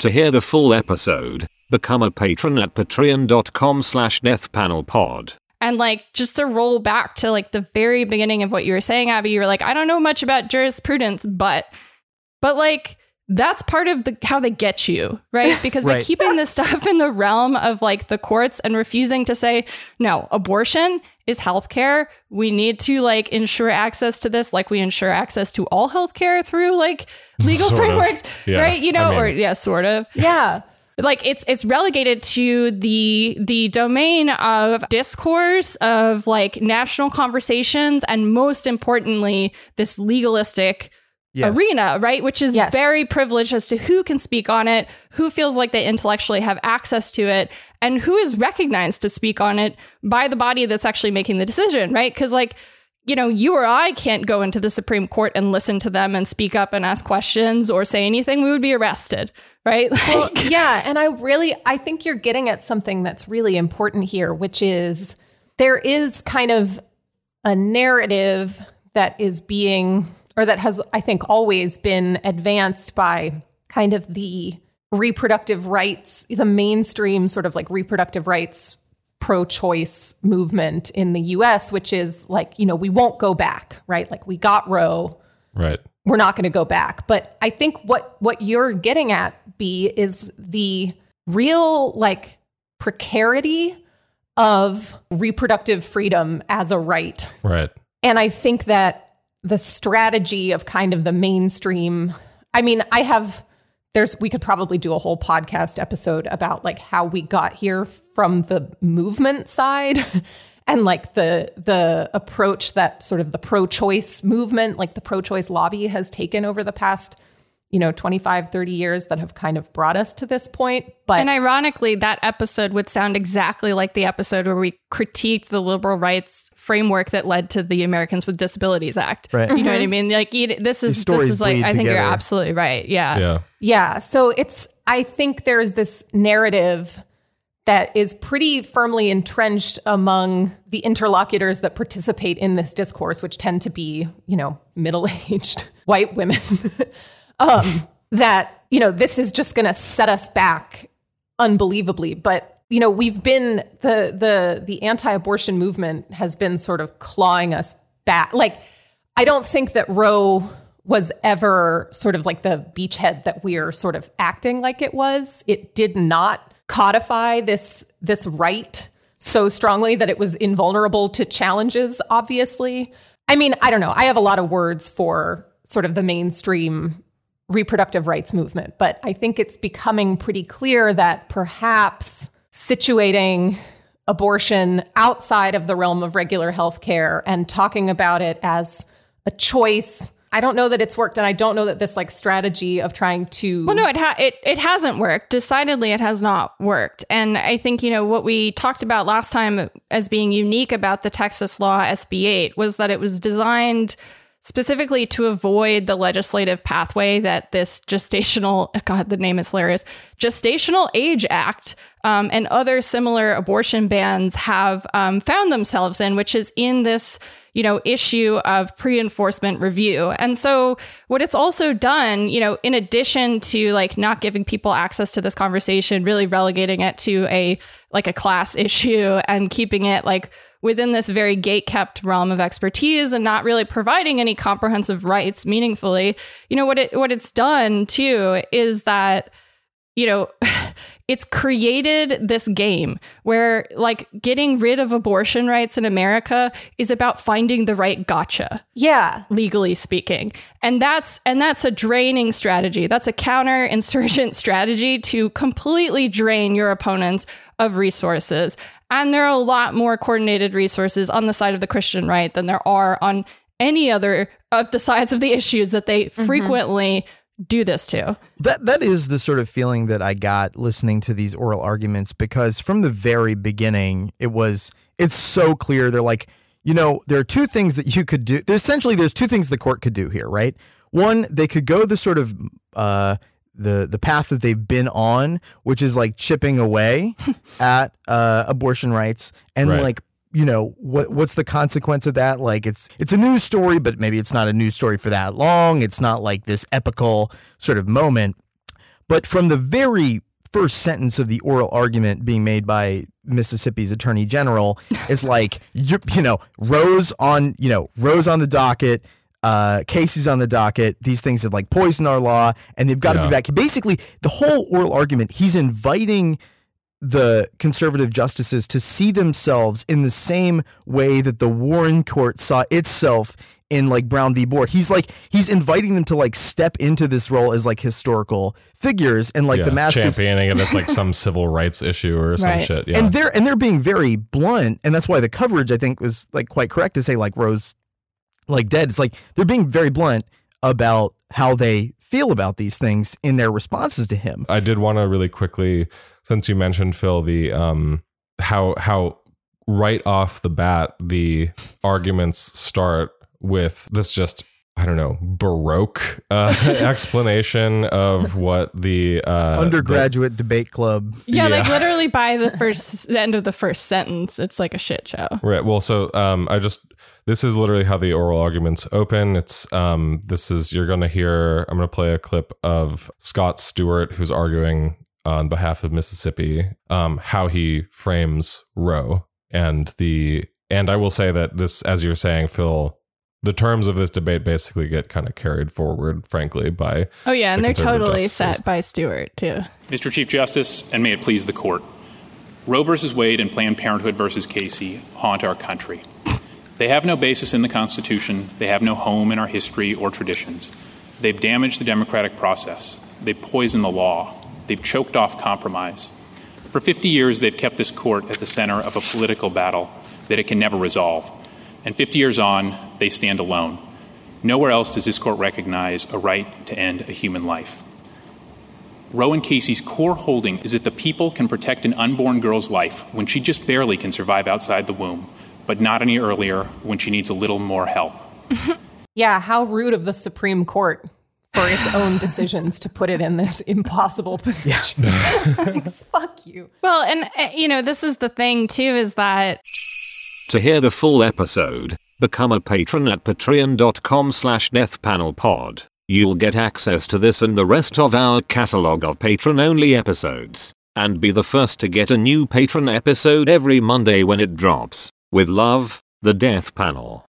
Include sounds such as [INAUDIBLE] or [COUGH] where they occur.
To hear the full episode, become a patron at patreon.com slash deathpanelpod. And like just to roll back to like the very beginning of what you were saying, Abby, you were like, I don't know much about jurisprudence, but but like that's part of the how they get you, right? [LAUGHS] Because by Right. keeping this stuff in the realm of like the courts and refusing to say, no, abortion is healthcare. We need to like ensure access to this, like we ensure access to all healthcare through like legal Sort frameworks, Yeah. right? You know, I mean- or yeah, sort of Yeah. [LAUGHS] like it's it's relegated to the the domain of discourse of like national conversations and most importantly this legalistic Yes. arena right which is Yes. very privileged as to who can speak on it who feels like they intellectually have access to it and who is recognized to speak on it by the body that's actually making the decision right because like you know, you or I can't go into the Supreme Court and listen to them and speak up and ask questions or say anything. We would be arrested, right? [LAUGHS] Well, yeah, and I really I think you're getting at something that's really important here, which is there is kind of a narrative that is being or that has I think always been advanced by kind of the reproductive rights, the mainstream sort of like reproductive rights pro-choice movement in the US, which is like, you know, we won't go back, right? Like we got Roe, Right. we're not going to go back. But I think what what you're getting at, B, is the real like precarity of reproductive freedom as a right. Right. And I think that the strategy of kind of the mainstream, I mean, I have there's we could probably do a whole podcast episode about like how we got here from the movement side [LAUGHS] and like the the approach that sort of the pro-choice movement, like the pro-choice lobby has taken over the past you know 25 30 years that have kind of brought us to this point but And ironically, that episode would sound exactly like the episode where we critiqued the liberal rights framework that led to the Americans with Disabilities Act. Right. You know what I mm-hmm. mean? Like you- this is this is like bleed I think you're absolutely right. Yeah. Yeah. Yeah. So it's, I think there's this narrative that is pretty firmly entrenched among the interlocutors that participate in this discourse, which tend to be, you know, middle aged [LAUGHS] white women, [LAUGHS] um, that, you know, this is just going to set us back unbelievably. But, you know, we've been, the, the, the anti abortion movement has been sort of clawing us back. Like, I don't think that Roe was ever sort of like the beachhead that we're sort of acting like it was. It did not codify this this right so strongly that it was invulnerable to challenges obviously. I mean, I don't know. I have a lot of words for sort of the mainstream reproductive rights movement, but I think it's becoming pretty clear that perhaps situating abortion outside of the realm of regular health care and talking about it as a choice. I don't know that it's worked, and I don't know that this like strategy of trying to Well, no, it ha- it it hasn't worked. Decidedly, it has not worked. And I think you know what we talked about last time as being unique about the Texas law SB 8 was that it was designed specifically to avoid the legislative pathway that this gestational [LAUGHS] God, the name is hilarious gestational age act um, and other similar abortion bans have um, found themselves in, which is in this you know issue of pre-enforcement review. And so what it's also done you know in addition to like not giving people access to this conversation really relegating it to a like a class [LAUGHS] issue and keeping it like within this very gate kept realm of expertise and not really providing any comprehensive rights meaningfully you know what it what it's done too is that you know [LAUGHS] it's created this game where like getting rid of abortion rights in America is about finding the right gotcha yeah, legally speaking. And that's and that's a draining strategy. That's a counter insurgent [LAUGHS] strategy to completely drain your opponents of resources. And there are a lot more coordinated resources on the side of the christian right than there are on any other of the sides of the issues that they mm-hmm. frequently do this to. That that is the sort of feeling that I got listening to these oral arguments because from the very beginning it was it's so clear. They're like you know there are two things that you could do. There's essentially there's two things the court could do here right? One they could go the sort of uh the the path that they've been on which is like chipping away [LAUGHS] at uh abortion rights and Right. like you know what what's the consequence of that like it's it's a news story but maybe it's not a news story for that long it's not like this epical sort of moment But from the very first sentence of the oral argument being made by Mississippi's Attorney General [LAUGHS] is like you, you know Roe's on you know Roe's on the docket. Uh, Casey's on the docket. These things have like poisoned our law, and they've got to Yeah. be back. Basically, the whole oral argument, he's inviting the conservative justices to see themselves in the same way that the Warren Court saw itself in like Brown v. Board. He's like he's inviting them to like step into this role as like historical figures, and like yeah, the mask is championing it as like [LAUGHS] some civil rights issue or some Right. shit. Yeah. and they're and they're being very blunt, and that's why the coverage I think was like quite correct to say like Roe's, like dead. It's like they're being very blunt about how they feel about these things in their responses to him. I did want to really quickly, since you mentioned Phil, the um how how right off the bat the arguments start with this just I don't know baroque uh, [LAUGHS] explanation of what the uh, Undergraduate debate club. Yeah, like literally by the first the end of the first sentence, it's like a shit show. right. Well, so um, I just this is literally how the oral arguments open. It's um, this is you're gonna hear. I'm gonna play a clip of Scott Stewart who's arguing on behalf of Mississippi, um, how he frames Roe and the and I will say that this, as you're saying, Phil, the terms of this debate basically get kind of carried forward, frankly, by Oh yeah, and The they're totally justices. set by Stewart too. Mr. Chief Justice, and may it please the court. Roe versus Wade and Planned Parenthood versus Casey haunt our country. They have no basis in the Constitution, they have no home in our history or traditions. They've damaged the democratic process, they've poisoned the law, they've choked off compromise. For 50 years, they've kept this court at the center of a political battle that it can never resolve. And 50 years on, they stand alone. Nowhere else does this court recognize a right to end a human life. Roe and Casey's core holding is that the people can protect an unborn girl's life when she just barely can survive outside the womb, but not any earlier when she needs a little more help. [LAUGHS] Yeah, how rude of the Supreme Court for its own [LAUGHS] decisions to put it in this impossible position. [LAUGHS] Like, fuck you. Well, and uh, you know, this is the thing too is that To hear the full episode, become a patron at patreon.com slash deathpanelpod. You'll get access to this and the rest of our catalog of patron-only episodes, and be the first to get a new patron episode every Monday when it drops. With love, the Death Panel.